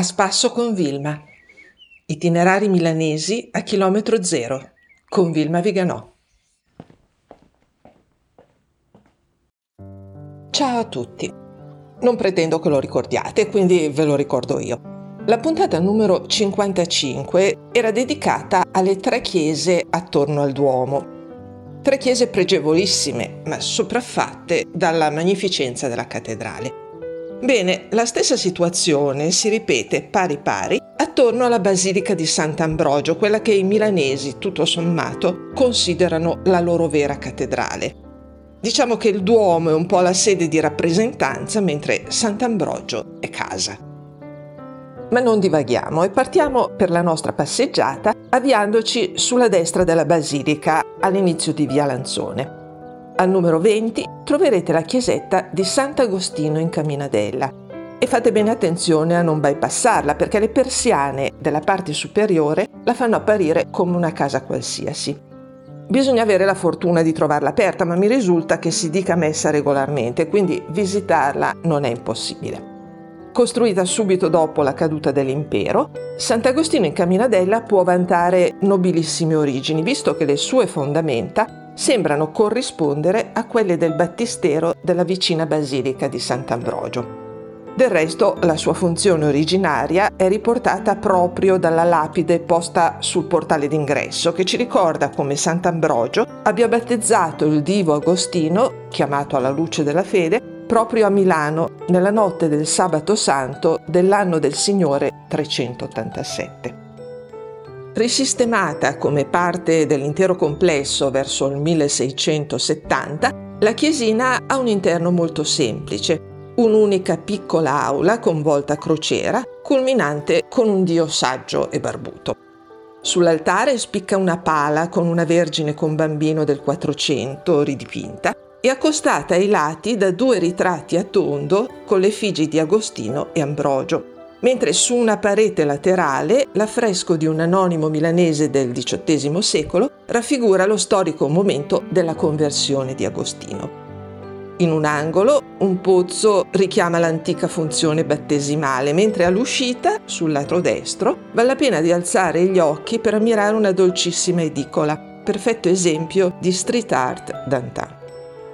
A spasso con Vilma. Itinerari milanesi a chilometro zero con Vilma Viganò. Ciao a tutti. Non pretendo che lo ricordiate, quindi ve lo ricordo io. La puntata numero 55 era dedicata alle tre chiese attorno al Duomo. Tre chiese pregevolissime, ma sopraffatte dalla magnificenza della cattedrale. Bene, la stessa situazione si ripete pari pari attorno alla Basilica di Sant'Ambrogio, quella che i milanesi, tutto sommato, considerano la loro vera cattedrale. Diciamo che il Duomo è un po' la sede di rappresentanza, mentre Sant'Ambrogio è casa. Ma non divaghiamo e partiamo per la nostra passeggiata avviandoci sulla destra della Basilica all'inizio di Via Lanzone. Al numero 20 troverete la chiesetta di Sant'Agostino in Caminadella e fate bene attenzione a non bypassarla perché le persiane della parte superiore la fanno apparire come una casa qualsiasi. Bisogna avere la fortuna di trovarla aperta, ma mi risulta che si dica messa regolarmente, quindi visitarla non è impossibile. Costruita subito dopo la caduta dell'impero, Sant'Agostino in Caminadella può vantare nobilissime origini, visto che le sue fondamenta sembrano corrispondere a quelle del battistero della vicina basilica di Sant'Ambrogio. Del resto la sua funzione originaria è riportata proprio dalla lapide posta sul portale d'ingresso che ci ricorda come Sant'Ambrogio abbia battezzato il divo Agostino, chiamato alla luce della fede, proprio a Milano nella notte del sabato santo dell'anno del Signore 387. Risistemata come parte dell'intero complesso verso il 1670, la chiesina ha un interno molto semplice, un'unica piccola aula con volta crociera, culminante con un dio saggio e barbuto. Sull'altare spicca una pala con una Vergine con bambino del 400 ridipinta e accostata ai lati da due ritratti a tondo con le figi di Agostino e Ambrogio mentre su una parete laterale l'affresco di un anonimo milanese del XVIII secolo raffigura lo storico momento della conversione di Agostino. In un angolo un pozzo richiama l'antica funzione battesimale, mentre all'uscita, sul lato destro, vale la pena di alzare gli occhi per ammirare una dolcissima edicola, perfetto esempio di street art d'antan.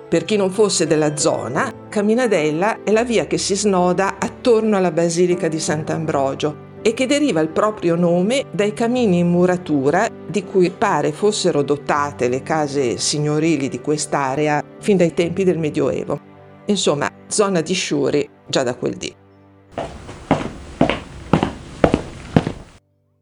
Per chi non fosse della zona, Caminadella è la via che si snoda attorno alla Basilica di Sant'Ambrogio e che deriva il proprio nome dai camini in muratura di cui pare fossero dotate le case signorili di quest'area fin dai tempi del Medioevo. Insomma, zona di sciuri già da quel dì.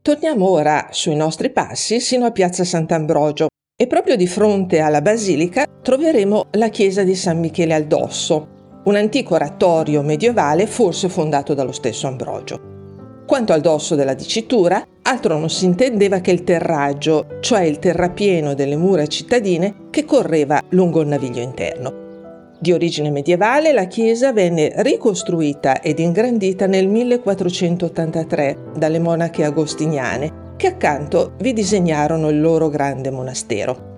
Torniamo ora sui nostri passi sino a Piazza Sant'Ambrogio, e proprio di fronte alla basilica troveremo la chiesa di San Michele al Dosso, un antico oratorio medievale forse fondato dallo stesso Ambrogio. Quanto al dosso della dicitura, altro non si intendeva che il terraggio, cioè il terrapieno delle mura cittadine che correva lungo il naviglio interno. Di origine medievale, la chiesa venne ricostruita ed ingrandita nel 1483 dalle monache agostiniane che accanto vi disegnarono il loro grande monastero.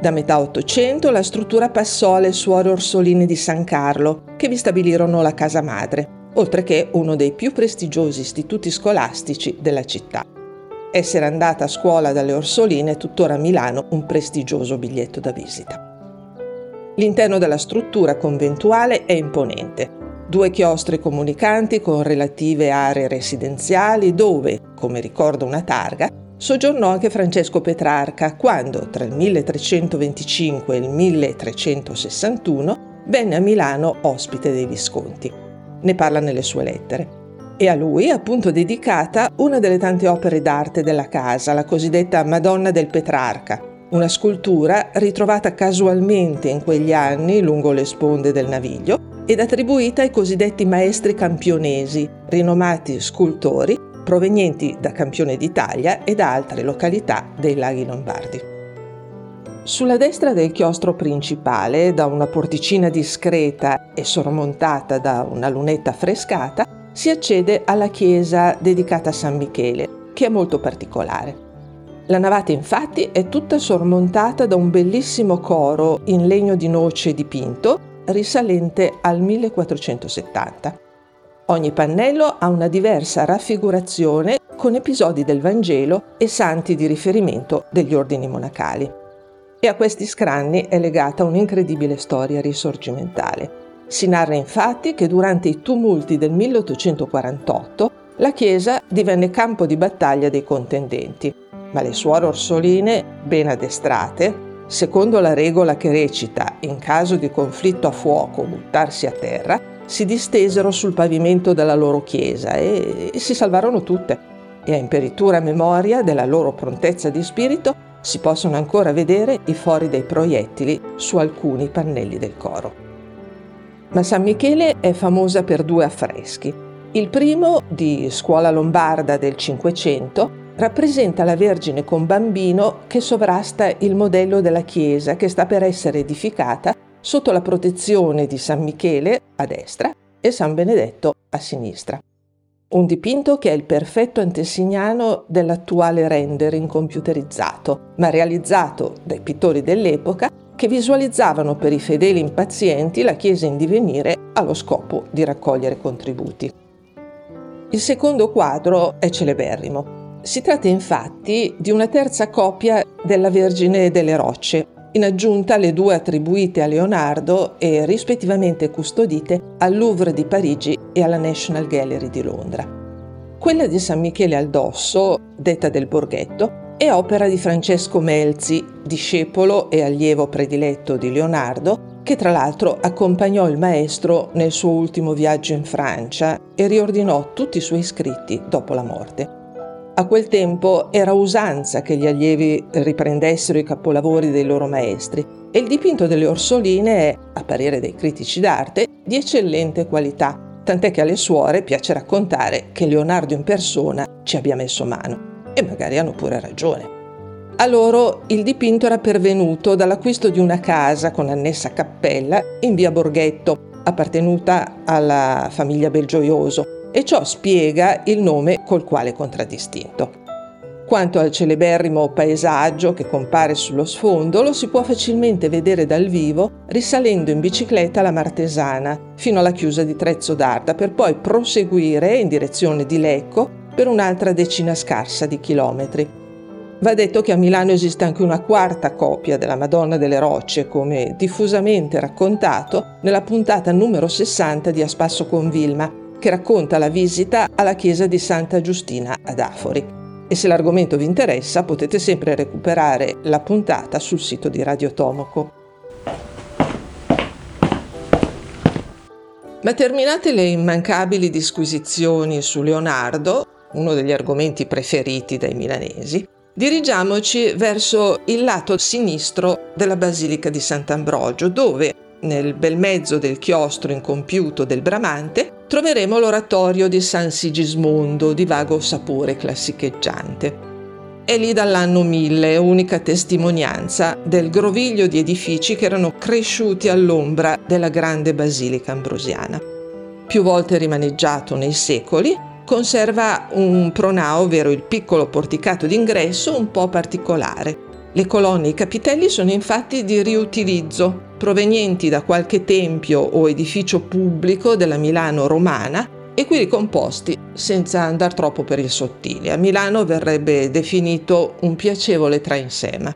Da metà Ottocento la struttura passò alle suore orsoline di San Carlo, che vi stabilirono la casa madre, oltre che uno dei più prestigiosi istituti scolastici della città. Essere andata a scuola dalle Orsoline è tuttora a Milano un prestigioso biglietto da visita. L'interno della struttura conventuale è imponente, due chiostri comunicanti con relative aree residenziali dove, come ricorda una targa, soggiornò anche Francesco Petrarca quando, tra il 1325 e il 1361, venne a Milano ospite dei Visconti. Ne parla nelle sue lettere. E a lui appunto dedicata una delle tante opere d'arte della casa, la cosiddetta Madonna del Petrarca, una scultura ritrovata casualmente in quegli anni lungo le sponde del Naviglio ed attribuita ai cosiddetti maestri campionesi, rinomati scultori provenienti da Campione d'Italia e da altre località dei laghi lombardi. Sulla destra del chiostro principale, da una porticina discreta e sormontata da una lunetta affrescata, si accede alla chiesa dedicata a San Michele, che è molto particolare. La navata infatti è tutta sormontata da un bellissimo coro in legno di noce dipinto risalente al 1470. Ogni pannello ha una diversa raffigurazione con episodi del Vangelo e santi di riferimento degli ordini monacali. E a questi scranni è legata un'incredibile storia risorgimentale. Si narra infatti che durante i tumulti del 1848 la chiesa divenne campo di battaglia dei contendenti, ma le suore orsoline, ben addestrate, secondo la regola che recita in caso di conflitto a fuoco buttarsi a terra, si distesero sul pavimento della loro chiesa e, e si salvarono tutte. E a imperitura memoria della loro prontezza di spirito si possono ancora vedere i fori dei proiettili su alcuni pannelli del coro. Ma San Michele è famosa per due affreschi. Il primo, di Scuola Lombarda del Cinquecento, rappresenta la Vergine con bambino che sovrasta il modello della chiesa che sta per essere edificata sotto la protezione di San Michele a destra e San Benedetto a sinistra. Un dipinto che è il perfetto antesignano dell'attuale rendering computerizzato, ma realizzato dai pittori dell'epoca che visualizzavano per i fedeli impazienti la Chiesa in divenire allo scopo di raccogliere contributi. Il secondo quadro è celeberrimo, si tratta infatti di una terza copia della Vergine delle Rocce, in aggiunta alle due attribuite a Leonardo e rispettivamente custodite al Louvre di Parigi e alla National Gallery di Londra. Quella di San Michele al Dosso, detta del Borghetto, è opera di Francesco Melzi, discepolo e allievo prediletto di Leonardo, che tra l'altro accompagnò il maestro nel suo ultimo viaggio in Francia e riordinò tutti i suoi scritti dopo la morte. A quel tempo era usanza che gli allievi riprendessero i capolavori dei loro maestri e il dipinto delle orsoline è, a parere dei critici d'arte, di eccellente qualità, tant'è che alle suore piace raccontare che Leonardo in persona ci abbia messo mano e magari hanno pure ragione. A loro il dipinto era pervenuto dall'acquisto di una casa con annessa cappella in via Borghetto, appartenuta alla famiglia Belgioioso, e ciò spiega il nome col quale è contraddistinto. Quanto al celeberrimo paesaggio che compare sullo sfondo, lo si può facilmente vedere dal vivo risalendo in bicicletta alla Martesana fino alla chiusa di Trezzo d'Arda per poi proseguire in direzione di Lecco per un'altra decina scarsa di chilometri. Va detto che a Milano esiste anche una quarta copia della Madonna delle Rocce, come diffusamente raccontato nella puntata numero 60 di A Spasso con Vilma, che racconta la visita alla chiesa di Santa Giustina ad Afori. E se l'argomento vi interessa potete sempre recuperare la puntata sul sito di Radio Tomoco. Ma terminate le immancabili disquisizioni su Leonardo, uno degli argomenti preferiti dai milanesi, dirigiamoci verso il lato sinistro della Basilica di Sant'Ambrogio, dove nel bel mezzo del chiostro incompiuto del Bramante, troveremo l'oratorio di San Sigismondo di vago sapore classicheggiante. È lì dall'anno 1000, unica testimonianza del groviglio di edifici che erano cresciuti all'ombra della grande basilica ambrosiana. Più volte rimaneggiato nei secoli, conserva un pronao, ovvero il piccolo porticato d'ingresso, un po' particolare. Le colonne e i capitelli sono infatti di riutilizzo, provenienti da qualche tempio o edificio pubblico della Milano romana e qui ricomposti senza andare troppo per il sottile. A Milano verrebbe definito un piacevole trainsema.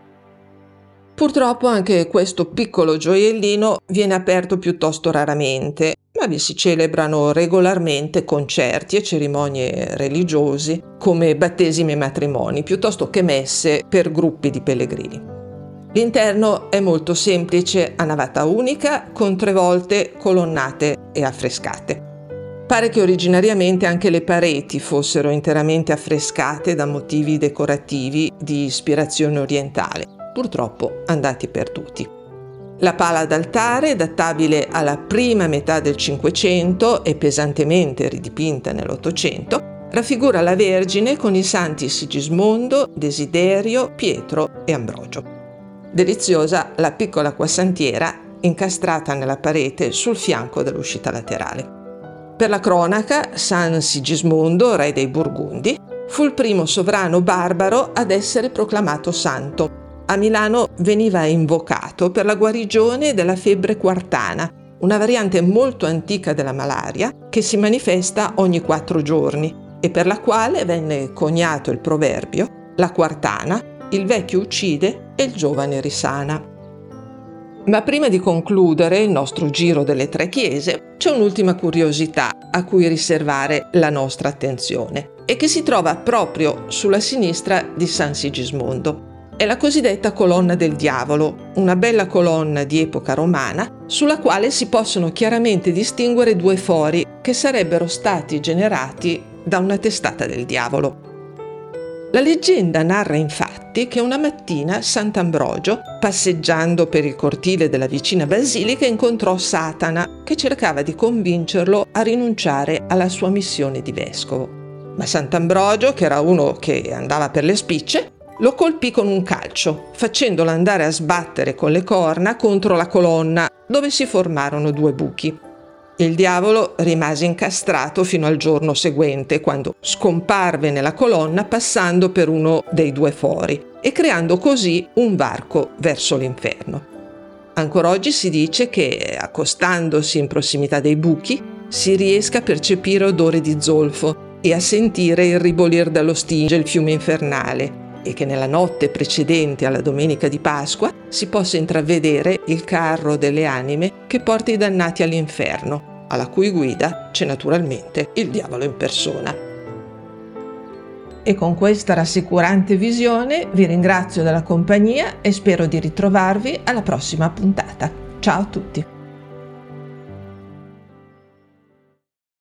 Purtroppo anche questo piccolo gioiellino viene aperto piuttosto raramente, ma vi si celebrano regolarmente concerti e cerimonie religiosi come battesimi e matrimoni, piuttosto che messe per gruppi di pellegrini. L'interno è molto semplice, a navata unica, con tre volte colonnate e affrescate. Pare che originariamente anche le pareti fossero interamente affrescate da motivi decorativi di ispirazione orientale, purtroppo andati perduti. La pala d'altare, databile alla prima metà del Cinquecento e pesantemente ridipinta nell'Ottocento, raffigura la Vergine con i santi Sigismondo, Desiderio, Pietro e Ambrogio. Deliziosa la piccola quassantiera incastrata nella parete sul fianco dell'uscita laterale. Per la cronaca, San Sigismondo, re dei Burgundi, fu il primo sovrano barbaro ad essere proclamato santo. A Milano veniva invocato per la guarigione della febbre quartana una variante molto antica della malaria che si manifesta ogni quattro giorni e per la quale venne coniato il proverbio la quartana, il vecchio uccide e il giovane risana. Ma prima di concludere il nostro giro delle tre chiese, c'è un'ultima curiosità a cui riservare la nostra attenzione e che si trova proprio sulla sinistra di San Sigismondo. È la cosiddetta colonna del diavolo, una bella colonna di epoca romana sulla quale si possono chiaramente distinguere due fori che sarebbero stati generati da una testata del diavolo. La leggenda narra infatti che una mattina Sant'Ambrogio, passeggiando per il cortile della vicina basilica, incontrò Satana che cercava di convincerlo a rinunciare alla sua missione di vescovo. Ma Sant'Ambrogio, che era uno che andava per le spicce, lo colpì con un calcio, facendolo andare a sbattere con le corna contro la colonna, dove si formarono due buchi. Il diavolo rimase incastrato fino al giorno seguente, quando scomparve nella colonna passando per uno dei due fori e creando così un varco verso l'inferno. Ancora oggi si dice che, accostandosi in prossimità dei buchi, si riesca a percepire odore di zolfo e a sentire il ribolir dallo stinge il fiume infernale e che nella notte precedente alla domenica di Pasqua si possa intravedere il carro delle anime che porta i dannati all'inferno, alla cui guida c'è naturalmente il diavolo in persona. E con questa rassicurante visione vi ringrazio della compagnia e spero di ritrovarvi alla prossima puntata. Ciao a tutti!